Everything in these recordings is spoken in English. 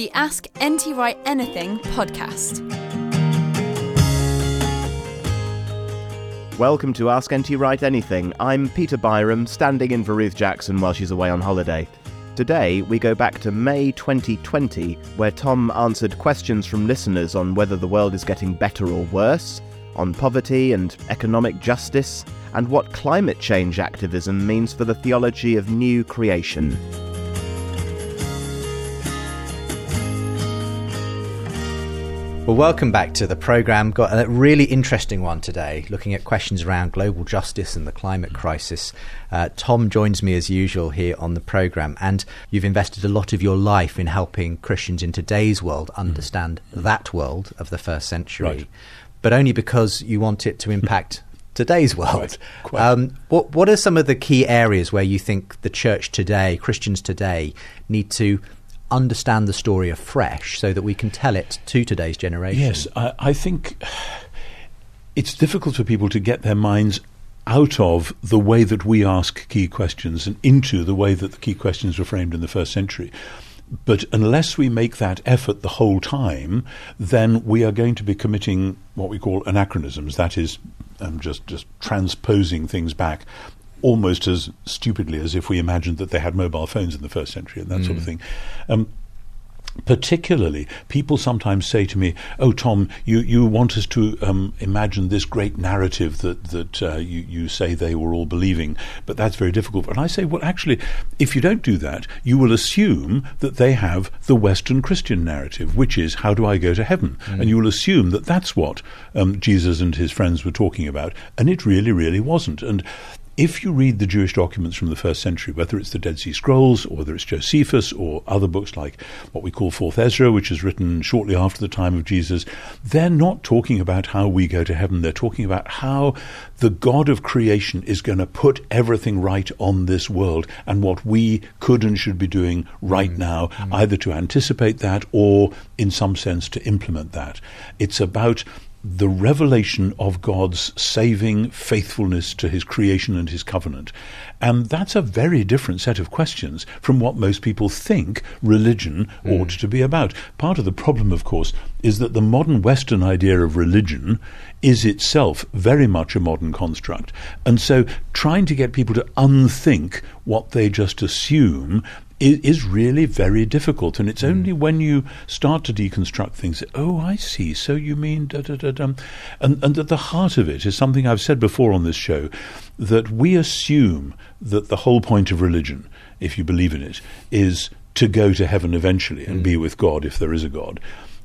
The Ask NT Wright Anything podcast. Welcome to Ask NT Wright Anything. I'm Peter Byram, standing in for Ruth Jackson while she's away on holiday. Today, we go back to May 2020, where Tom answered questions from listeners on whether the world is getting better or worse, on poverty and economic justice, and what climate change activism means for the theology of new creation. Well, welcome back to the programme. Got a really interesting one today, looking at questions around global justice and the climate crisis. Uh, Tom joins me as usual here on the programme, and you've invested a lot of your life in helping Christians in today's world understand mm. that world of the first century, right. but only because you want it to impact today's world. Quite, Um, what What are some of the key areas where you think the church today, Christians today, need to understand the story afresh so that we can tell it to today's generation? Yes, I, I think it's difficult for people to get their minds out of the way that we ask key questions and into the way that the key questions were framed in the first century. But unless we make that effort the whole time, then we are going to be committing what we call anachronisms. That is, um, just just transposing things back almost as stupidly as if we imagined that they had mobile phones in the first century and that mm. sort of mm. thing. Um, particularly, people sometimes say to me, "Oh, Tom, you, you want us to um, imagine this great narrative that that uh, you you say they were all believing, but that's very difficult." And I say, "Well, actually, if you don't do that, you will assume that they have the Western Christian narrative, which is how do I go to heaven?" Mm. And you will assume that that's what um, Jesus and his friends were talking about, and it really, really wasn't. And if you read the Jewish documents from the first century, whether it's the Dead Sea Scrolls or whether it's Josephus or other books like what we call Fourth Ezra, which is written shortly after the time of Jesus, they're not talking about how we go to heaven. They're talking about how the God of creation is going to put everything right on this world and what we could and should be doing right mm. now, mm. either to anticipate that or, in some sense, to implement that. It's about the revelation of God's saving faithfulness to his creation and his covenant. And that's a very different set of questions from what most people think religion mm. ought to be about. Part of the problem, of course, is that the modern Western idea of religion is itself very much a modern construct. And so trying to get people to unthink what they just assume is really very difficult. And it's mm. only when you start to deconstruct things, oh, I see. So you mean da da da da. And, and at the heart of it is something I've said before on this show that we assume that the whole point of religion, if you believe in it, is to go to heaven eventually and mm. be with God if there is a God.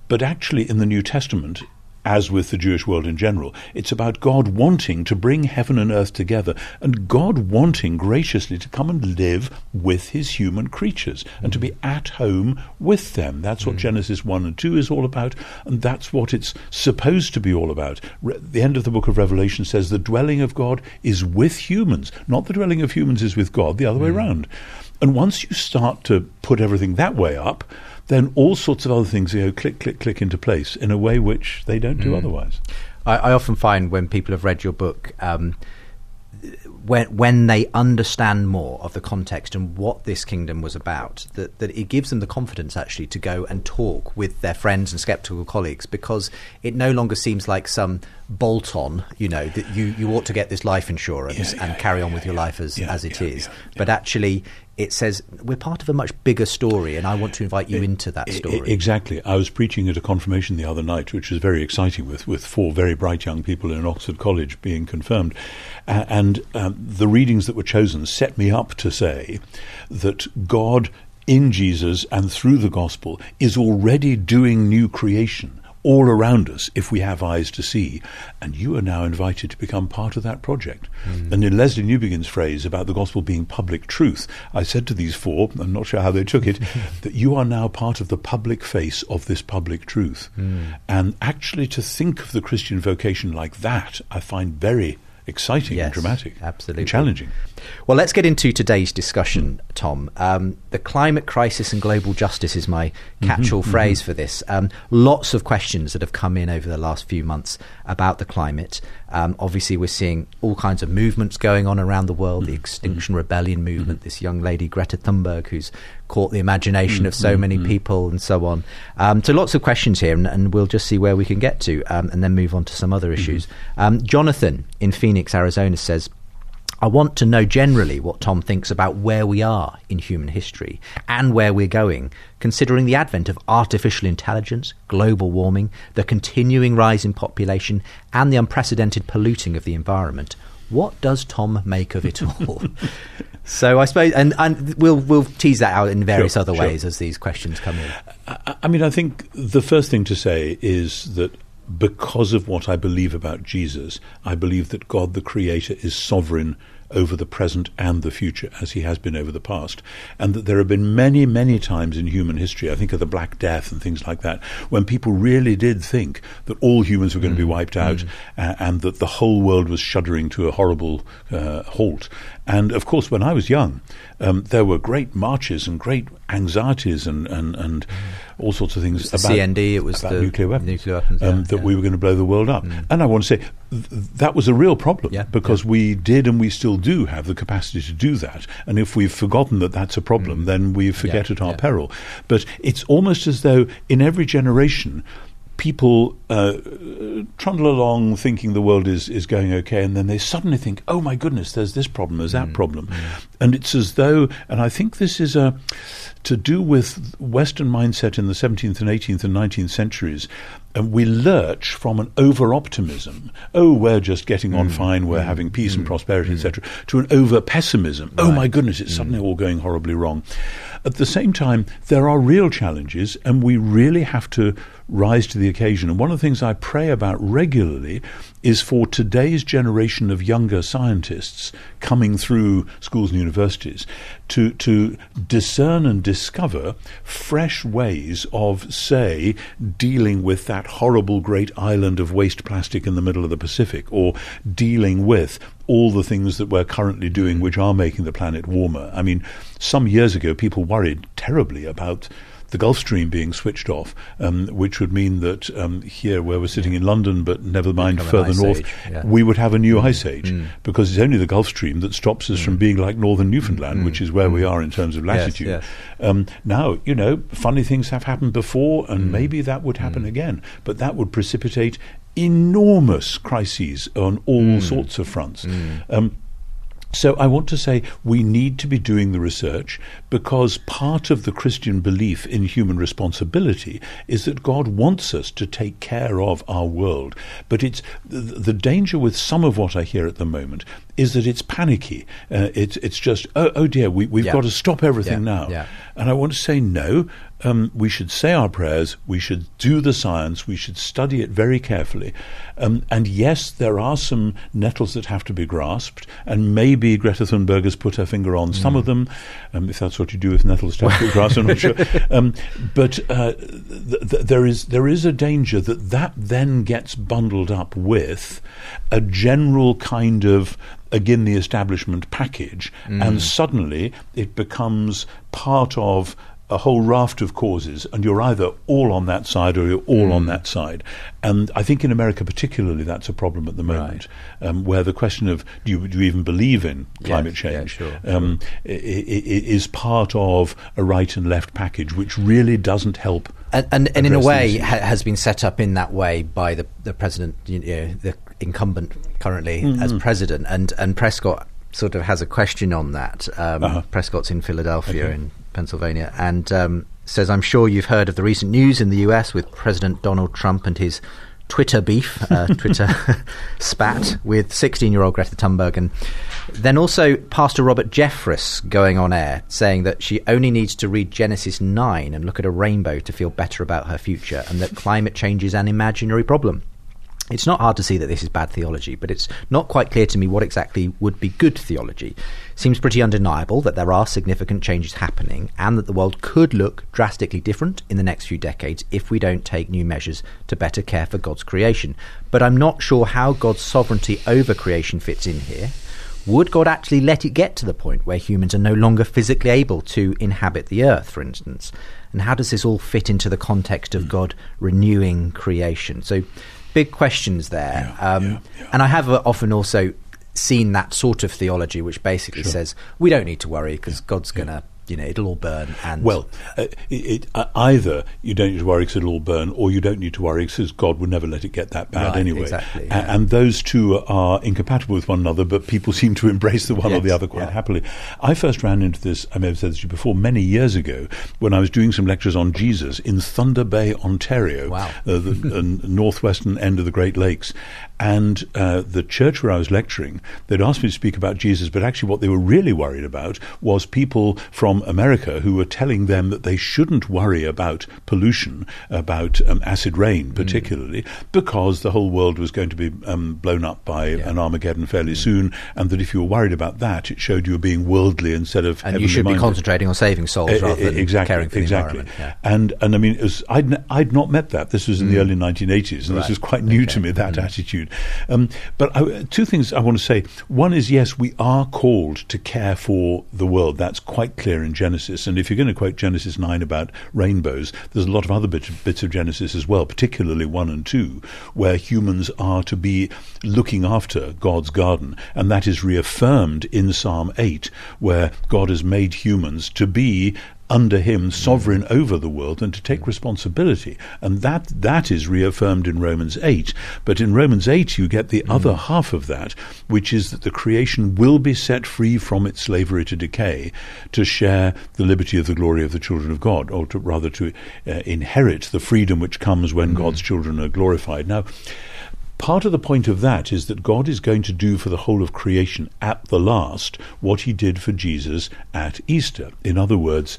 But actually, in the New Testament, as with the Jewish world in general. It's about God wanting to bring heaven and earth together and God wanting graciously to come and live with his human creatures and to be at home with them. That's what mm. Genesis 1 and 2 is all about, and that's what it's supposed to be all about. Re- the end of the book of Revelation says the dwelling of God is with humans, not the dwelling of humans is with God, the other mm. way around. And once you start to put everything that way up, then all sorts of other things go click, click, click into place in a way which they don't do mm. otherwise. I, I, often find when people have read your book, um, when when they understand more of the context and what this kingdom was about, that that it gives them the confidence actually to go and talk with their friends and skeptical colleagues because it no longer seems like some bolt on, you know, that you, you ought to get this life insurance Yeah, and yeah, carry on with your yeah. life as, Yeah, as it yeah, is. yeah, But actually, it says we're part of a much bigger story, and I want to invite you into that story. Exactly. I was preaching at a confirmation the other night, which was very exciting, with, with four very bright young people in Oxford College being confirmed. Uh, and um, the readings that were chosen set me up to say that God in Jesus and through the gospel is already doing new creation all around us if we have eyes to see. And you are now invited to become part of that project. Hmm. And in Lesslie Newbigin's phrase about the gospel being public truth, I said to these four, I'm not sure how they took it, that you are now part of the public face of this public truth. Hmm. And actually to think of the Christian vocation like that, I find very exciting Yes, and dramatic. absolutely. And challenging. Well, let's get into today's discussion, Tom. Um, the climate crisis and global justice is my Mm-hmm, catch-all phrase for this. Um, lots of questions that have come in over the last few months about the climate. Um, obviously, we're seeing all kinds of movements going on around the world. Mm-hmm. The Extinction Rebellion movement. This young lady Greta Thunberg, who's caught the imagination Mm-hmm, of so many people, and so on. Um, so, lots of questions here, and, and we'll just see where we can get to, um, and then move on to some other Mm-hmm. issues. Um, Jonathan in Phoenix, Arizona, says. I want to know generally what Tom thinks about where we are in human history and where we're going, considering the advent of artificial intelligence, global warming, the continuing rise in population, and the unprecedented polluting of the environment. What does Tom make of it all? so I suppose, and, and we'll we'll tease that out in various Sure, other sure. ways as these questions come in. I, I mean, I think the first thing to say is that because of what I believe about Jesus, I believe that God the Creator is sovereign over the present and the future, as he has been over the past. And that there have been many, many times in human history, I think of the Black Death and things like that, when people really did think that all humans were going to be wiped out uh, and that the whole world was shuddering to a horrible uh, halt. And of course, when I was young, um, there were great marches and great anxieties and, and, and all sorts of things about, CND, it was about the nuclear weapons, nuclear weapons, um, yeah, that yeah. we were going to blow the world up. And I want to say th- that was a real problem Yeah, because we did and we still do have the capacity to do that. And if we've forgotten that that's a problem, then we forget at our Mm. peril. But it's almost as though in every generation, people uh, trundle along thinking the world is, is going okay, and then they suddenly think, oh my goodness, there's this problem, there's Mm, that problem. And it's as though, and I think this is a, to do with Western mindset in the 17th and 18th and 19th centuries. And we lurch from an over optimism. Oh, we're just getting Mm, on fine, we're having peace and prosperity, etc., to an over pessimism. Oh my goodness, it's suddenly all going horribly wrong. At the same time, there are real challenges, and we really have to rise to the occasion. And one of the things I pray about regularly is for today's generation of younger scientists coming through schools and universities to, to discern and discover fresh ways of, say, dealing with that horrible great island of waste plastic in the middle of the Pacific, or dealing with all the things that we're currently doing which are making the planet warmer. I mean, some years ago, people worried terribly about the Gulf Stream being switched off, um, which would mean that um, here, where we're sitting in London, but never mind further north, age, yeah. we would have a new ice age because it's only the Gulf Stream that stops us from being like northern Newfoundland, which is where we are in terms of Yes, latitude. yes. Um, now, you know, funny things have happened before, and maybe that would happen again, but that would precipitate enormous crises on all sorts of fronts. Um, so I want to say we need to be doing the research because part of the Christian belief in human responsibility is that God wants us to take care of our world. But it's the, danger with some of what I hear at the moment is that it's panicky. Uh, it's it's just oh, oh dear, we, we've Yeah. got to stop everything Yeah, now. yeah. And I want to say no. Um, we should say our prayers. We should do the science. We should study it very carefully. Um, and yes, there are some nettles that have to be grasped. And maybe Greta Thunberg has put her finger on some of them, um, if that's what you do with nettles to have to be grasped. I'm not sure. Um, but uh, th- th- there is there is a danger that that then gets bundled up with a general kind of again the establishment package, and suddenly it becomes part of a whole raft of causes, and you're either all on that side or you're all on that side. And I think in America, particularly, that's a problem at the moment, um, where the question of do you, do you even believe in climate Yes, yeah, change sure, um, i- i- is part of a right and left package, which really doesn't help. and, and, and in a way ha- has been set up in that way by the, the president, you know, the incumbent currently Mm-hmm. as president, and and Prescott sort of has a question on that. Um, Uh-huh. Prescott's in Philadelphia Okay. in Pennsylvania, and um, says, "I'm sure you've heard of the recent news in the U.S. with President Donald Trump and his." Twitter beef, uh, Twitter spat with 16 year old Greta Thunberg, and then also Pastor Robert Jeffress going on air saying that she only needs to read Genesis 9 and look at a rainbow to feel better about her future, and that climate change is an imaginary problem. It's not hard to see that this is bad theology, but it's not quite clear to me what exactly would be good theology. Seems pretty undeniable that there are significant changes happening and that the world could look drastically different in the next few decades if we don't take new measures to better care for God's creation. But I'm not sure how God's sovereignty over creation fits in here. Would God actually let it get to the point where humans are no longer physically able to inhabit the earth, for instance? And how does this all fit into the context of God renewing creation? So, big questions there. Yeah, um, yeah, yeah. And I have uh, often also seen that sort of theology, which basically Sure. says we don't need to worry because God's going to, you know, it'll all burn. And Well, uh, it, uh, either you don't need to worry because it'll all burn, or you don't need to worry because God would never let it get that bad Right, anyway. exactly, yeah. And those two are incompatible with one another, but people seem to embrace the one or the other quite yeah. happily. I first ran into this, I may have said this to you before, many years ago when I was doing some lectures on Jesus in Thunder Bay, Ontario, Wow. uh, the uh, northwestern end of the Great Lakes. And uh, the church where I was lecturing, they'd asked me to speak about Jesus, but actually what they were really worried about was people from America who were telling them that they shouldn't worry about pollution, about um, acid rain particularly, because the whole world was going to be um, blown up by an Armageddon fairly soon, and that if you were worried about that, it showed you were being worldly instead of and you should be concentrating on saving souls E- rather than exactly, caring for exactly. the environment. And and I mean, was, I'd n- I'd not met that. This was in the early 1980s, and Mm. Right. this was quite new to Okay. Mm. me that attitude. Um, but I, two things I want to say. One is yes, we are called to care for the world. That's quite clear in Genesis. And if you're going to quote Genesis nine about rainbows, there's a lot of other bits, bits of Genesis as well, particularly one and two, where humans are to be looking after God's garden, and that is reaffirmed in Psalm eight, where God has made humans to be under him sovereign over the world and to take mm. responsibility. And that that is reaffirmed in Romans 8 but in Romans 8 you get the mm. other half of that which is that the creation will be set free from its slavery to decay to share the liberty of the glory of the children of God or to rather to uh, inherit the freedom which comes when mm. God's children are glorified. Now Part of the point of that is that God is going to do for the whole of creation at the last what he did for Jesus at Easter. In other words,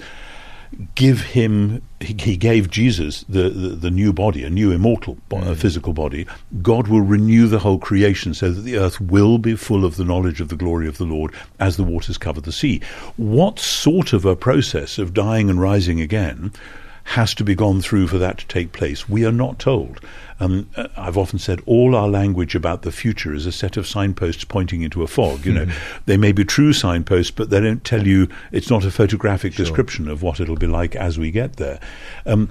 give him he, gave Jesus the, the, the new body, a new immortal bo- uh, physical body. God will renew the whole creation so that the earth will be full of the knowledge of the glory of the Lord as the waters cover the sea. What sort of a process of dying and rising again has to be gone through for that to take place. We are not told. Um, uh, I've often said all our language about the future is a set of signposts pointing into a fog. You know, they may be true signposts, but they don't tell you. It's not a photographic description of what it'll be like as we get there. Um,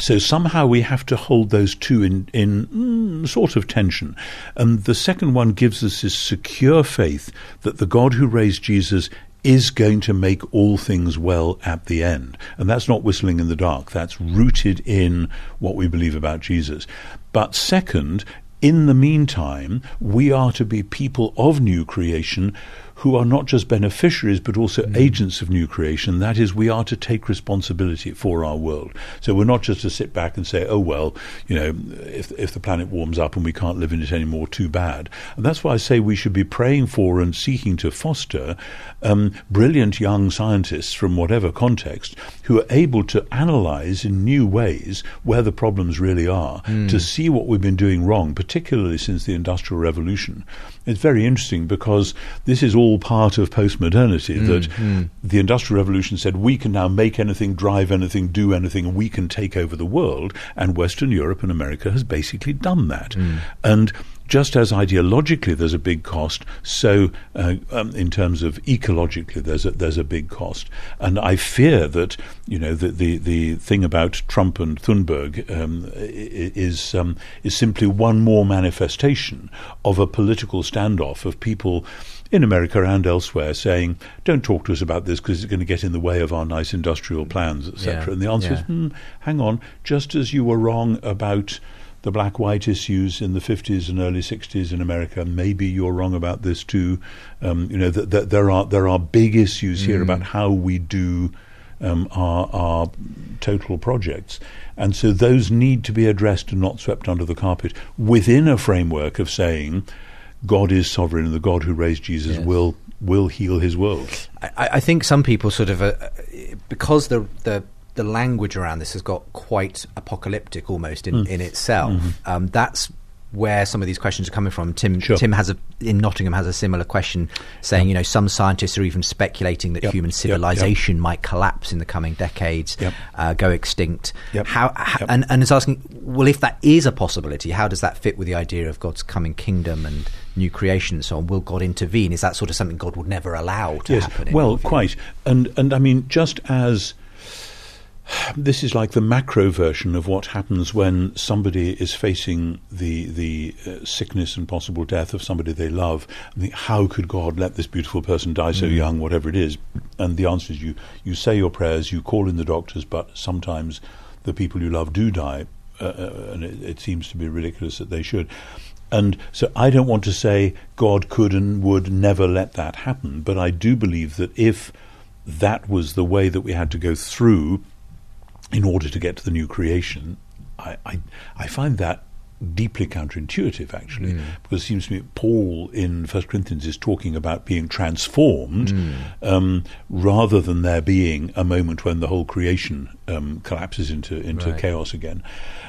so somehow we have to hold those two in, in mm, sort of tension. And the second one gives us this secure faith that the God who raised Jesus is going to make all things well at the end. And that's not whistling in the dark. That's rooted in what we believe about Jesus. But second, in the meantime, we are to be people of new creation who are not just beneficiaries but also agents of new creation. That is, we are to take responsibility for our world. So we're not just to sit back and say, oh, well, you know, if, if the planet warms up and we can't live in it anymore, too bad. And that's why I say we should be praying for and seeking to foster um, brilliant young scientists from whatever context who are able to analyze in new ways where the problems really are, to see what we've been doing wrong, particularly since the Industrial Revolution. It's very interesting because this is all part of postmodernity mm, that mm. the Industrial Revolution said we can now make anything, drive anything, do anything, and we can take over the world. And Western Europe and America has basically done that. Mm. And just as ideologically there's a big cost, so uh, um, in terms of ecologically there's a, there's a big cost. And I fear that you know the the, the thing about Trump and Thunberg um, is um, is simply one more manifestation of a political standoff of people in America and elsewhere saying, "Don't talk to us about this because it's going to get in the way of our nice industrial plans, etc." Yeah, and the answer yeah. is, hmm, "Hang on, just as you were wrong about." The black white issues in the 50s and early 60s in America. Maybe you're wrong about this too. Um, you know, that th- there are there are big issues here about how we do um, our, our total projects. And so those need to be addressed and not swept under the carpet within a framework of saying God is sovereign and the God who raised Jesus Yes. will will heal his world. I, I think some people sort of, uh, because the the the language around this has got quite apocalyptic almost in, in itself. Um, that's where some of these questions are coming from. Tim Sure. Tim has a in Nottingham has a similar question, saying you know some scientists are even speculating that Yep, human yep, yep. civilization might collapse in the coming decades, Yep. uh, go extinct. Yep, How, h- yep. and and is asking, well, if that is a possibility, how does that fit with the idea of God's coming kingdom and new creation and so on? Will God intervene? Is that sort of something God would never allow to yes, happen? well, quite. And and I mean, just as this is like the macro version of what happens when somebody is facing the the uh, sickness and possible death of somebody they love. Think, how could God let this beautiful person die so young, whatever it is? And the answer is you you say your prayers, you call in the doctors, but sometimes the people you love do die, uh, uh, and it, it seems to be ridiculous that they should. And so I don't want to say God could and would never let that happen, but I do believe that if that was the way that we had to go through in order to get to the new creation, I, I, I find that deeply counterintuitive, actually, because it seems to me Paul in First Corinthians is talking about being transformed um, rather than there being a moment when the whole creation um, collapses into into Right. chaos again.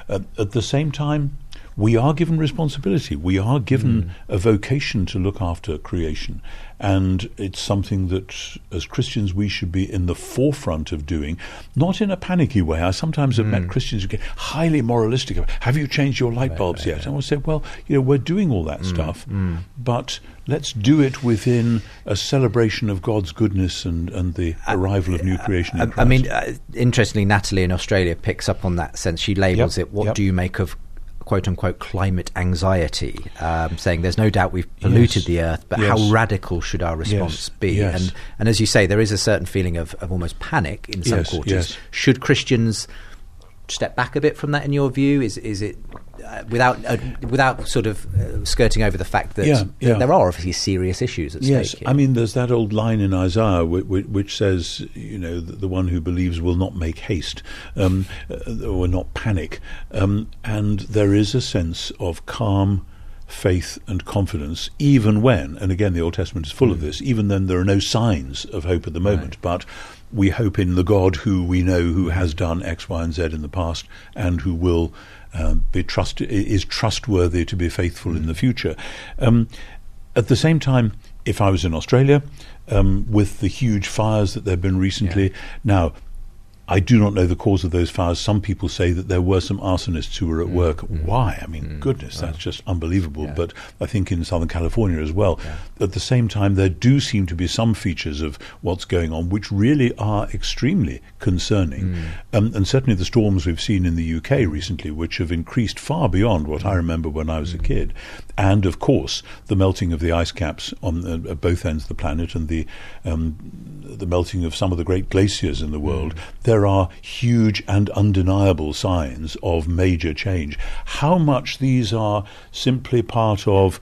Uh, at the same time, we are given responsibility. We are given a vocation to look after creation. And it's something that, as Christians, we should be in the forefront of doing, not in a panicky way. I sometimes have met hmm. Christians who get highly moralistic. about, Have you changed your light bulbs yet? And I to say, well, you know, we're doing all that hmm, stuff, hmm. but let's do it within a celebration of God's goodness and, and the uh, arrival of new uh, creation in I, I mean, uh, interestingly, Natalie in Australia picks up on that sense. She labels Yep, it, what yep. do you make of quote unquote climate anxiety? Um, saying there's no doubt we've polluted Yes. the earth, but Yes. how radical should our response Yes, be? And, and as you say, there is a certain feeling of, of almost panic in some quarters. Should Christians step back a bit from that in your view? Is, is it. Uh, without uh, without sort of uh, skirting over the fact that Yeah, yeah. there are obviously serious issues at Yes, stake. here. I mean, there's that old line in Isaiah which, which says, you know, that the one who believes will not make haste um, uh, or not panic. Um, and there is a sense of calm faith and confidence, even when, and again, the Old Testament is full of this, even then there are no signs of hope at the moment, but we hope in the God who we know who has done X, Y, and Z in the past and who will um, be trust is trustworthy to be faithful in the future. Um, at the same time, if I was in Australia um, with the huge fires that there have been recently, now I do not know the cause of those fires. Some people say that there were some arsonists who were at work. Why? I mean, goodness, that's just unbelievable. But I think in Southern California as well. At the same time, there do seem to be some features of what's going on which really are extremely concerning. Um, and certainly the storms we've seen in the UK recently, which have increased far beyond what I remember when I was a kid. And of course, the melting of the ice caps on uh, at both ends of the planet and the um, the melting of some of the great glaciers in the world, there are huge and undeniable signs of major change. How much these are simply part of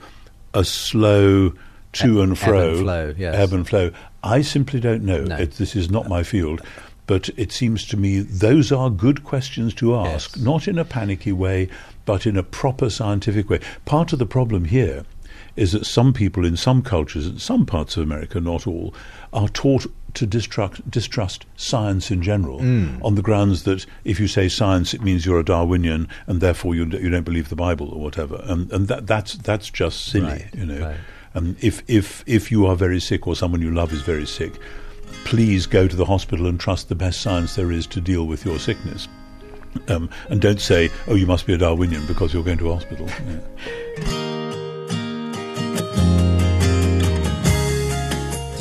a slow to and ebb fro, and flow, yes. ebb and flow, I simply don't know. No. It, this is not my field. But it seems to me those are good questions to ask, Yes. not in a panicky way, but in a proper scientific way. Part of the problem here is that some people in some cultures, in some parts of America, not all, are taught to distrust, distrust science in general on the grounds that if you say science, it means you're a Darwinian and therefore you, you don't believe the Bible or whatever. And, and that, that's, that's just silly, Right, you know. right. Um, if, if, if you are very sick or someone you love is very sick, please go to the hospital and trust the best science there is to deal with your sickness. Um, and don't say, oh, you must be a Darwinian because you're going to hospital. Yeah.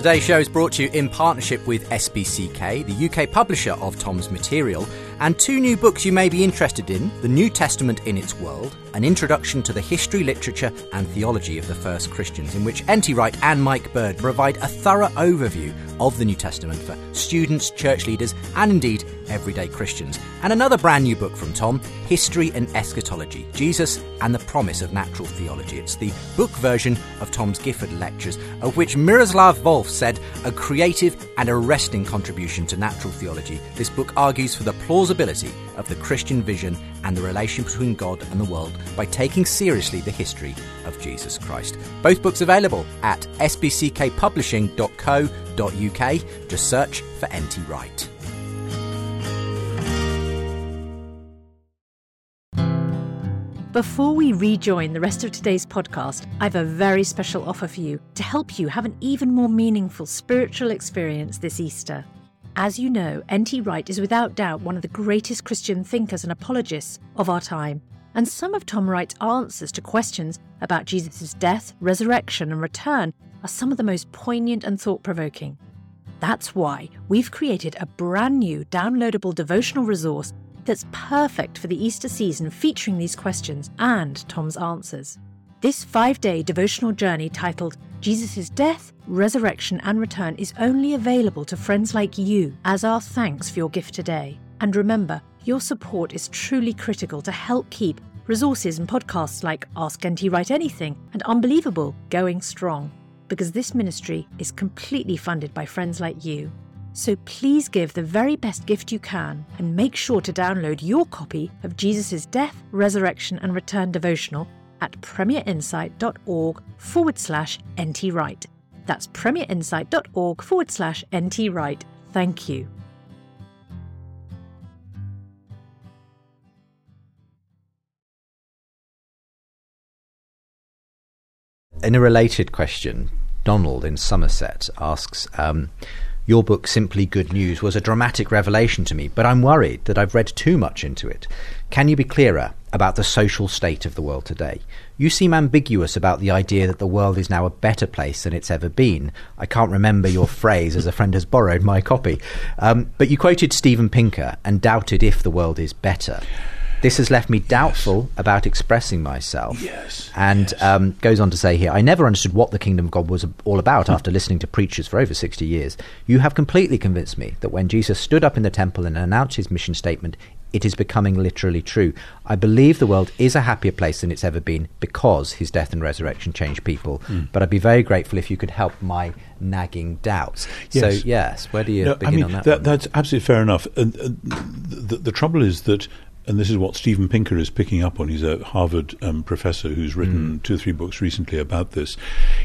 Today's show is brought to you in partnership with SPCK, the UK publisher of Tom's material, and two new books you may be interested in The New Testament in Its World, an introduction to the history, literature, and theology of the first Christians, in which N.T. Wright and Mike Bird provide a thorough overview of the New Testament for students, church leaders, and indeed everyday Christians. And another brand new book from Tom, History and Eschatology Jesus and the Promise of Natural Theology. It's the book version of Tom's Gifford lectures, of which Miroslav Volf said a creative and arresting contribution to natural theology. This book argues for the plausibility of the Christian vision and the relation between God and the world by taking seriously the history of Jesus Christ. Both books available at spckpublishing.co.uk. Just search for N.T. Wright. Before we rejoin the rest of today's podcast, I have a very special offer for you to help you have an even more meaningful spiritual experience this Easter. As you know, N.T. Wright is without doubt one of the greatest Christian thinkers and apologists of our time, and some of Tom Wright's answers to questions about Jesus' death, resurrection, and return are some of the most poignant and thought provoking. That's why we've created a brand new downloadable devotional resource that's perfect for the Easter season featuring these questions and Tom's answers. This five day devotional journey titled Jesus' Death, Resurrection and Return is only available to friends like you as our thanks for your gift today. And remember, your support is truly critical to help keep resources and podcasts like Ask NT Wright Anything and Unbelievable going strong, because this ministry is completely funded by friends like you. So please give the very best gift you can and make sure to download your copy of Jesus' Death, Resurrection and Return devotional at premierinsight.org forward slash ntwright. That's premierinsight.org forward slash ntwright. Thank you. In a related question, Donald in Somerset asks, um, your book, Simply Good News, was a dramatic revelation to me, but I'm worried that I've read too much into it. Can you be clearer about the social state of the world today? You seem ambiguous about the idea that the world is now a better place than it's ever been. I can't remember your phrase as a friend has borrowed my copy. Um, but you quoted Steven Pinker and doubted if the world is better. This has left me doubtful yes. about expressing myself. Yes. And yes. Um, goes on to say here, I never understood what the kingdom of God was all about after listening to preachers for over 60 years. You have completely convinced me that when Jesus stood up in the temple and announced his mission statement, it is becoming literally true. I believe the world is a happier place than it's ever been because his death and resurrection changed people. Mm. But I'd be very grateful if you could help my nagging doubts. Yes. So, yes, where do you no, begin I mean, on that? that that's absolutely fair enough. uh, the, the trouble is that and this is what Steven Pinker is picking up on. He's a Harvard um, professor who's written mm. two or three books recently about this.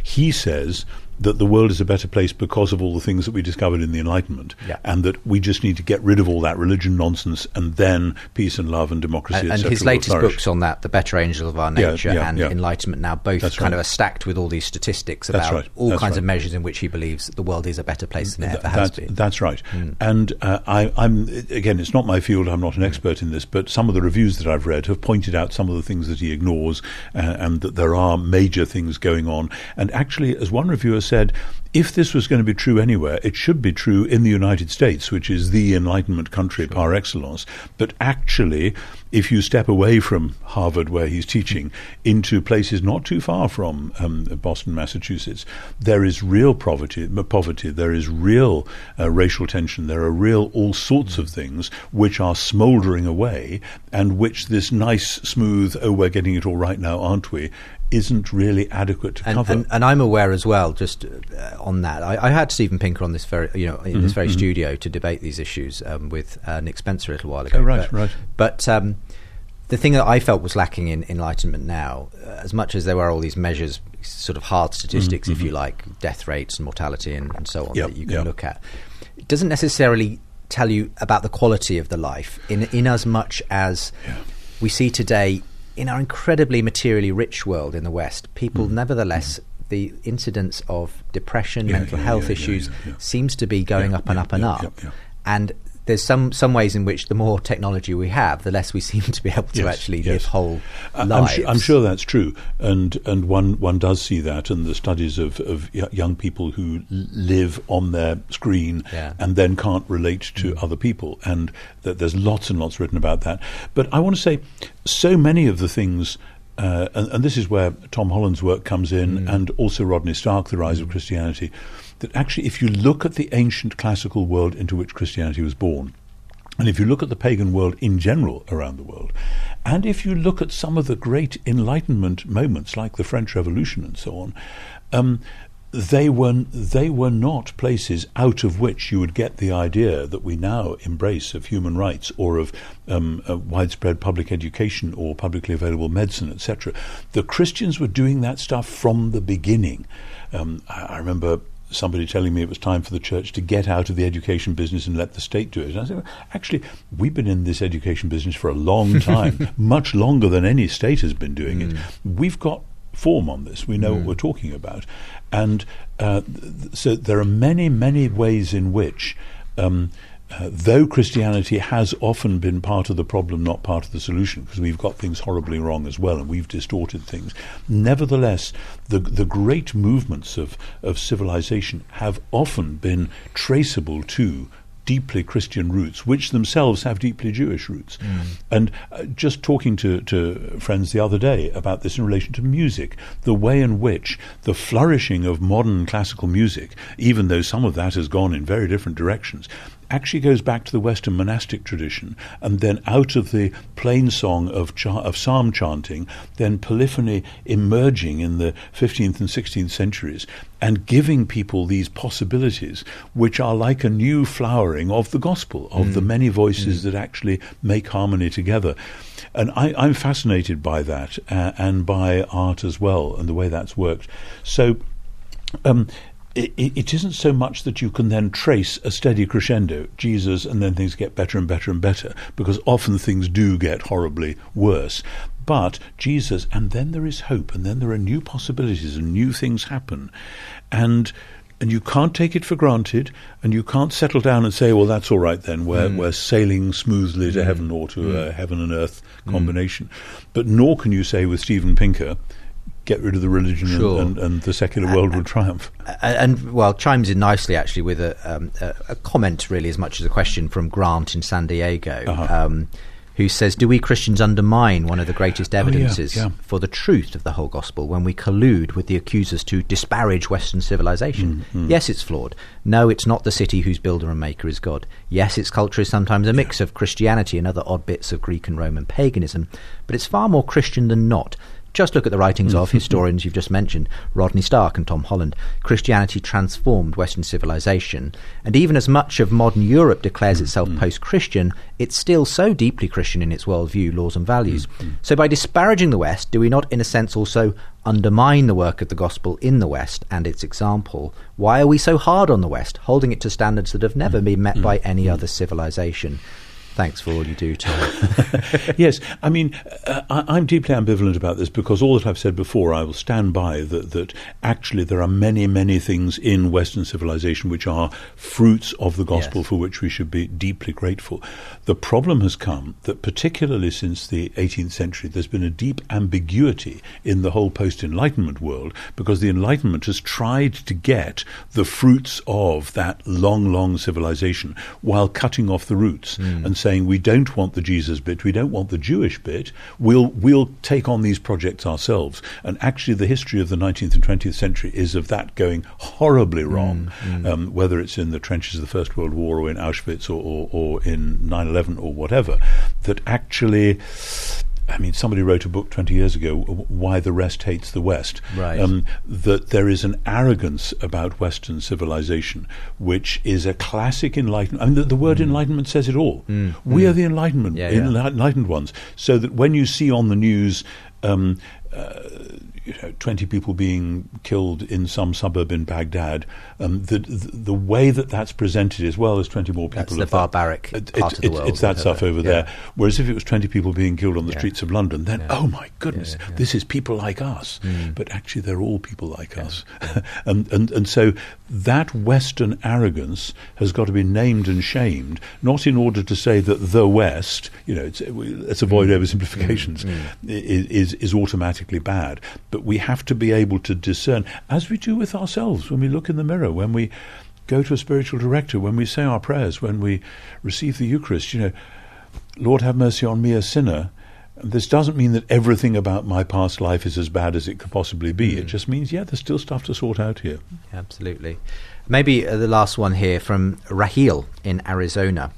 He says that the world is a better place because of all the things that we discovered in the Enlightenment, yeah. and that we just need to get rid of all that religion nonsense, and then peace and love and democracy. And, and his latest books on that, "The Better Angel of Our Nature" yeah, yeah, and "Enlightenment Now," both That's kind right. of are stacked with all these statistics about right. all That's kinds right. of measures in which he believes the world is a better place than it Th- ever has that's, been. That's right. Mm. And uh, I, I'm again, it's not my field. I'm not an expert in this, but some of the reviews that I've read have pointed out some of the things that he ignores, uh, and that there are major things going on. And actually, as one reviewer said, if this was going to be true anywhere, it should be true in the United States, which is the Enlightenment country sure. par excellence. But actually, if you step away from Harvard, where he's teaching, into places not too far from um, Boston, Massachusetts, there is real poverty. Poverty. There is real uh, racial tension. There are real all sorts of things which are smouldering away, and which this nice, smooth, oh, we're getting it all right now, aren't we? Isn't really adequate to and, cover. And, and, I'm aware as well, just uh, on that, I, I, had Steven Pinker on this very, you know, in mm-hmm, this very mm-hmm. studio to debate these issues um, with uh, Nick Spencer a little while ago. Oh, right, but, right. But um, the thing that I felt was lacking in Enlightenment now, uh, as much as there were all these measures, sort of hard statistics, mm-hmm. if you like, death rates and mortality and, and so on yep, that you can yep. look at, it doesn't necessarily tell you about the quality of the life in in as much as yeah. we see today in our incredibly materially rich world in the West, people Mm. nevertheless, the incidence of depression, Yeah, mental yeah, health yeah, issues seems to be going up and up and up. And there's some some ways in which the more technology we have, the less we seem to be able to Yes, actually yes. live whole uh, I- I'm, lives. su- I'm sure that's true, and and one one does see that in the studies of of young people who live on their screen Yeah. and then can't relate to mm. other people, and that there's lots and lots written about that. But I want to say, so many of the things. Uh, and, and this is where Tom Holland's work comes in, mm. and also Rodney Stark, The Rise of mm. Christianity. That actually, if you look at the ancient classical world into which Christianity was born, and if you look at the pagan world in general around the world, and if you look at some of the great Enlightenment moments like the French Revolution and so on, um, they were they were not places out of which you would get the idea that we now embrace of human rights or of um, uh, widespread public education or publicly available medicine, etc. The Christians were doing that stuff from the beginning. Um, I, I remember somebody telling me it was time for the church to get out of the education business and let the state do it. And I said, well, actually, we've been in this education business for a long time, much longer than any state has been doing it. We've got form on this. We know what we're talking about. And uh, th- so there are many, many ways in which. Um, uh, though Christianity has often been part of the problem, not part of the solution, because we've got things horribly wrong as well, and we've distorted things. Nevertheless, the the great movements of of civilization have often been traceable to deeply Christian roots, which themselves have deeply Jewish roots. And uh, just talking to, to friends the other day about this in relation to music, the way in which the flourishing of modern classical music, even though some of that has gone in very different directions, actually goes back to the Western monastic tradition, and then out of the plain song of, of psalm chanting, then polyphony emerging in the 15th and 16th centuries, and giving people these possibilities, which are like a new flowering of the gospel, of the many voices that actually make harmony together. And I, I'm fascinated by that, uh, and by art as well, and the way that's worked. So, um, it, it isn't so much that you can then trace a steady crescendo, Jesus, and then things get better and better and better, because often things do get horribly worse. But Jesus, and then there is hope, and then there are new possibilities, and new things happen, and and you can't take it for granted, and you can't settle down and say, "Well, that's all right then. We're mm. we're sailing smoothly to mm. heaven or to mm. a heaven and earth combination." But nor can you say with Steven Pinker, "Get rid of the religion, and- Sure. and, and the secular world will triumph." A- and well, chimes in nicely actually with a, um, a, comment, really, as much as a question from Grant in San Diego, Uh-huh. um, who says, "Do we Christians undermine one of the greatest yeah, evidences yeah. for the truth of the whole gospel when we collude with the accusers to disparage Western civilization? Mm, Yes, it's flawed. No, it's not the city whose builder and maker is God. Yes, its culture is sometimes a mix of Christianity and other odd bits of Greek and Roman paganism, but it's far more Christian than not." Just look at the writings of mm-hmm. historians you've just mentioned, Rodney Stark and Tom Holland. Christianity transformed Western civilization, and even as much of modern Europe declares itself mm-hmm. post Christian, it's still so deeply Christian in its worldview, laws, and values. Mm-hmm. So, by disparaging the West, do we not, in a sense, also undermine the work of the gospel in the West and its example? Why are we so hard on the West, holding it to standards that have never been met by any other civilization? Thanks for all you do, Tom. yes, I mean, uh, I, I'm deeply ambivalent about this because all that I've said before, I will stand by that, that actually there are many, many things in Western civilization which are fruits of the gospel Yes. for which we should be deeply grateful. The problem has come that, particularly since the 18th century, there's been a deep ambiguity in the whole post Enlightenment world because the Enlightenment has tried to get the fruits of that long, long civilization while cutting off the roots and saying we don't want the Jesus bit, we don't want the Jewish bit. We'll we'll take on these projects ourselves. And actually, the history of the 19th and 20th century is of that going horribly wrong. Um, whether it's in the trenches of the First World War or in Auschwitz or, or, or in 9/11 or whatever, that actually. I mean, somebody wrote a book 20 years ago, Why the Rest Hates the West. Right. Um, that there is an arrogance about Western civilization, which is a classic enlightenment. I mean, the, the word enlightenment says it all. We are the enlightenment, Yeah, yeah. enlightened ones. So that when you see on the news, um, uh, you know, 20 people being killed in some suburb in Baghdad, um, the, the, the way that that's presented is well as 20 more people. That's the barbaric that, part it, of the world. It's that stuff over Yeah. there. Whereas if it was 20 people being killed on the Yeah. streets of London, then, Yeah. oh my goodness, this is people like us. Mm. But actually, they're all people like us. and, and, and so that Western arrogance has got to be named and shamed, not in order to say that the West, you know, it's, let's avoid Mm. oversimplifications, i- is, is automatically bad. But we have to be able to discern, as we do with ourselves when we look in the mirror, when we go to a spiritual director, when we say our prayers, when we receive the Eucharist, you know, Lord have mercy on me, a sinner. This doesn't mean that everything about my past life is as bad as it could possibly be. It just means, yeah, there's still stuff to sort out here. Absolutely. Maybe uh, the last one here from Raheel in Arizona.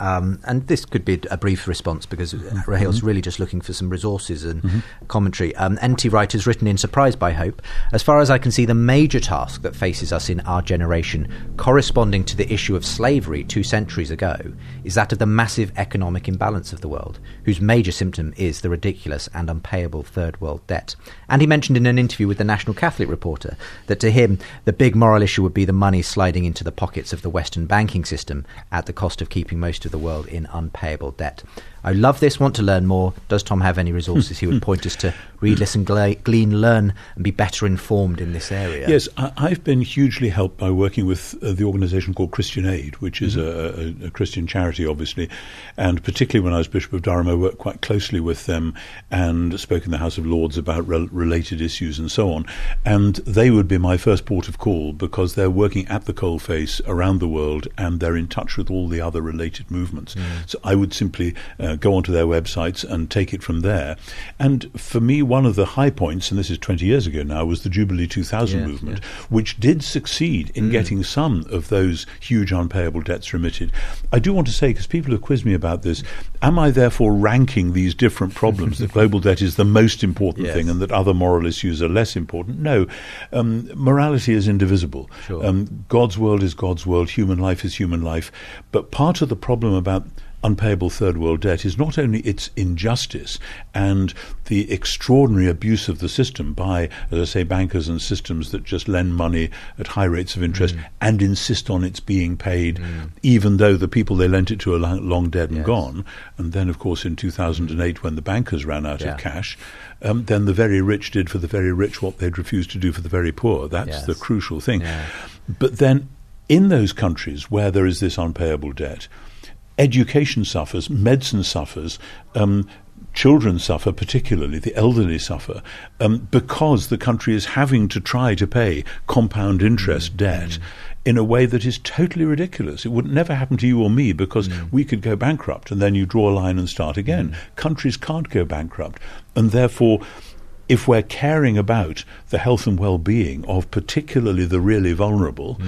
Um, and this could be a brief response because Rahel's really just looking for some resources and commentary. Um, NT Wright has written in Surprised by Hope. As far as I can see, the major task that faces us in our generation, corresponding to the issue of slavery two centuries ago, is that of the massive economic imbalance of the world, whose major symptom is the ridiculous and unpayable third world debt. And he mentioned in an interview with the National Catholic Reporter that to him, the big moral issue would be the money sliding into the pockets of the Western banking system at the cost of keeping most of the world in unpayable debt. I love this, want to learn more. Does Tom have any resources he would point us to read, listen, glean, learn, and be better informed in this area? Yes, I, I've been hugely helped by working with uh, the organisation called Christian Aid, which is a, a, a Christian charity, obviously. And particularly when I was Bishop of Durham, I worked quite closely with them and spoke in the House of Lords about rel- related issues and so on. And they would be my first port of call because they're working at the coalface around the world and they're in touch with all the other related movements. So I would simply uh, go onto their websites and take it from there. And for me, one of the high points, and this is 20 years ago now, was the Jubilee 2000 Yes, movement, which did succeed Mm. in getting some of those huge unpayable debts remitted. I do want to say, because people have quizzed me about this, am I therefore ranking these different problems that global debt is the most important Yes. thing and that other moral issues are less important? No. Um, morality is indivisible. Sure. Um, God's world is God's world, human life is human life. But part of the problem about unpayable third world debt is not only its injustice and the extraordinary abuse of the system by, as I say, bankers and systems that just lend money at high rates of interest Mm. and insist on its being paid, even though the people they lent it to are long, long dead and Yes. gone. And then, of course, in 2008, when the bankers ran out Yeah. of cash, um, then the very rich did for the very rich what they'd refused to do for the very poor. That's Yes. the crucial thing. Yeah. But then, in those countries where there is this unpayable debt, education suffers, medicine suffers, um, children suffer, particularly the elderly suffer, um, because the country is having to try to pay compound interest debt. In a way that is totally ridiculous. It would never happen to you or me because we could go bankrupt and then you draw a line and start again. Countries can't go bankrupt. And therefore, if we're caring about the health and well-being of particularly the really vulnerable,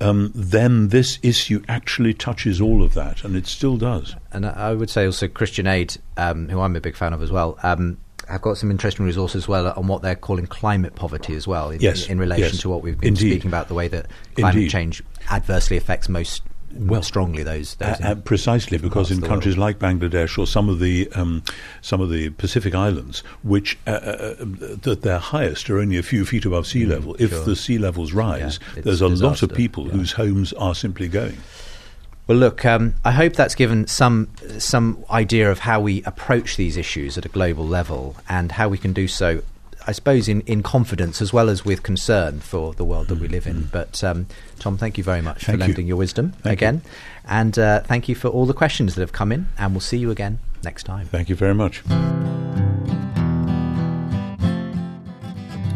um, then this issue actually touches all of that, and it still does. And I would say also Christian Aid, um, who I'm a big fan of as well, um, have got some interesting resources as well on what they're calling climate poverty as well, in, Yes, in relation yes, to what we've been indeed. speaking about, the way that climate Indeed. change adversely affects most Well, strongly those. those Uh, uh, precisely, because in countries world. like Bangladesh or some of the um, some of the Pacific islands, which uh, uh, that their highest are only a few feet above sea level, if Mm, sure. the sea levels rise, it's there's a lot of people yeah. whose homes are simply going. Well, look, um, I hope that's given some some idea of how we approach these issues at a global level and how we can do so. I suppose in, in confidence as well as with concern for the world that we live in. But um, Tom, thank you very much for Thank you. lending your wisdom Thank again, and uh, thank you for all the questions that have come in. And we'll see you again next time. Thank you very much.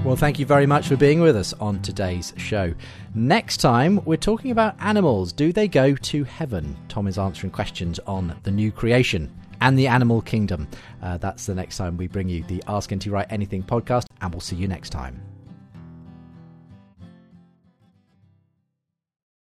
Well, thank you very much for being with us on today's show. Next time, we're talking about animals. Do they go to heaven? Tom is answering questions on the new creation and the animal kingdom. Uh, that's the next time we bring you the Ask NT Wright Anything podcast, and we'll see you next time.